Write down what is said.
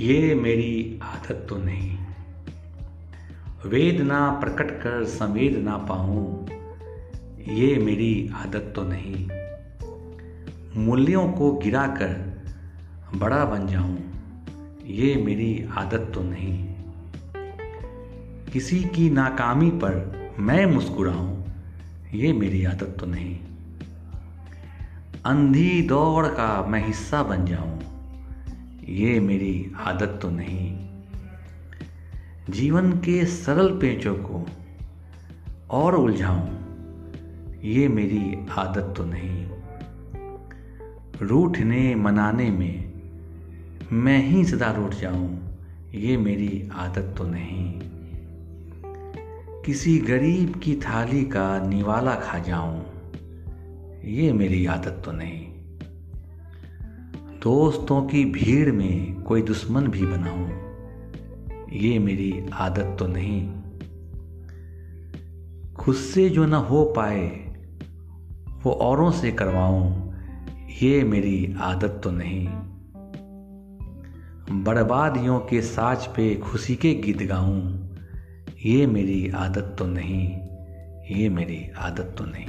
ये मेरी आदत तो नहीं। वेदना प्रकट कर संवेद ना पाऊँ, ये मेरी आदत तो नहीं। मूल्यों को गिरा कर बड़ा बन जाऊँ, ये मेरी आदत तो नहीं। किसी की नाकामी पर मैं मुस्कुराऊं, ये मेरी आदत तो नहीं। अंधी दौड़ का मैं हिस्सा बन जाऊँ ये मेरी आदत तो नहीं। जीवन के सरल पेचों को और उलझाऊं, ये मेरी आदत तो नहीं। रूठने मनाने में मैं ही सदा रूठ जाऊँ, ये मेरी आदत तो नहीं। किसी गरीब की थाली का निवाला खा जाऊँ, ये मेरी आदत तो नहीं। दोस्तों की भीड़ में कोई दुश्मन भी बनाऊँ ये मेरी आदत तो नहीं। खुद से जो न हो पाए, वो औरों से करवाऊं, ये मेरी आदत तो नहीं। बर्बादियों के साज पे खुशी के गीत गाऊं, ये मेरी आदत तो नहीं, ये मेरी आदत तो नहीं।